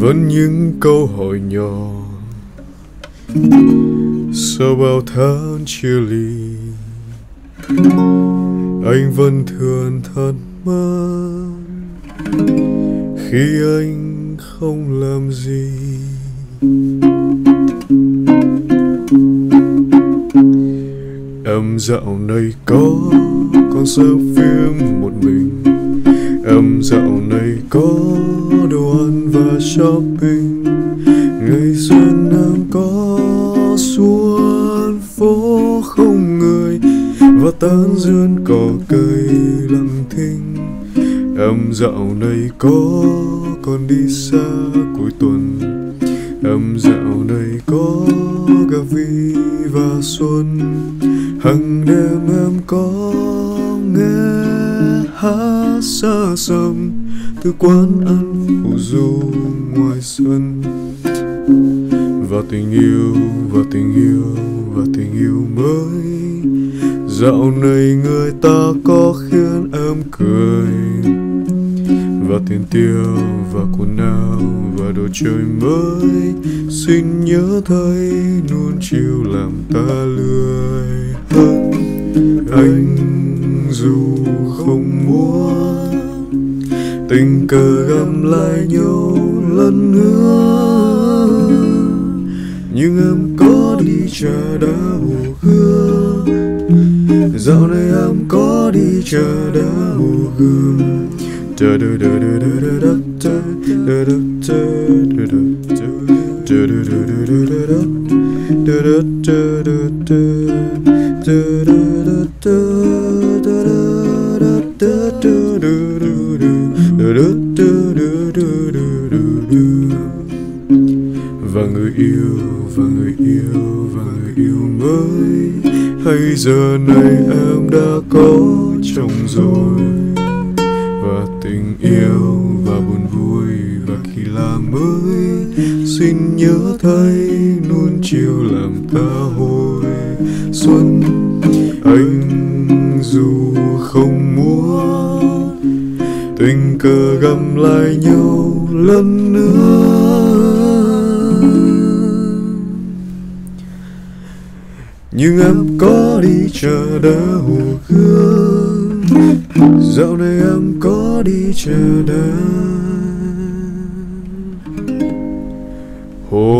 vẫn những câu hỏi nhỏ. Sau bao tháng chia ly, anh vẫn thường thật mơ khi anh không làm gì, em dạo này có con xem phim một mình. Em dạo này có shopping. Ngày xuân em có xuống phố không người, và tán dương cỏ cây lặng thinh. Em dạo này có còn đi xa cuối tuần. Em dạo này có cà vi và xuân. Hàng đêm em có nghe hát xa xăm từ quán ăn phù du ngoài sân và tình yêu, và tình yêu, và tình yêu mới. Dạo này người ta có khiến em cười. Và tiền tiêu, và quần áo, và đồ chơi mới. Xin nhớ thấy luôn chiều làm ta lười hơn. Anh dù không muốn tình cờ gặp lại nhau lần nữa nhưng em có đi chờ đã hồ gươm dạo này em có đi chờ đã hồ gươm và người yêu, và người yêu, và người yêu mới. Hay giờ này em đã có chồng rồi. Và tình yêu, và buồn vui, và khi là mới. Xin nhớ thấy luôn chiều làm ta hồi xuân. Anh dù không muốn tình cờ gặp lại nhau lần nữa. Nhưng em có đi chờ đá hồ gươm. Dạo này em có đi chờ đá hồ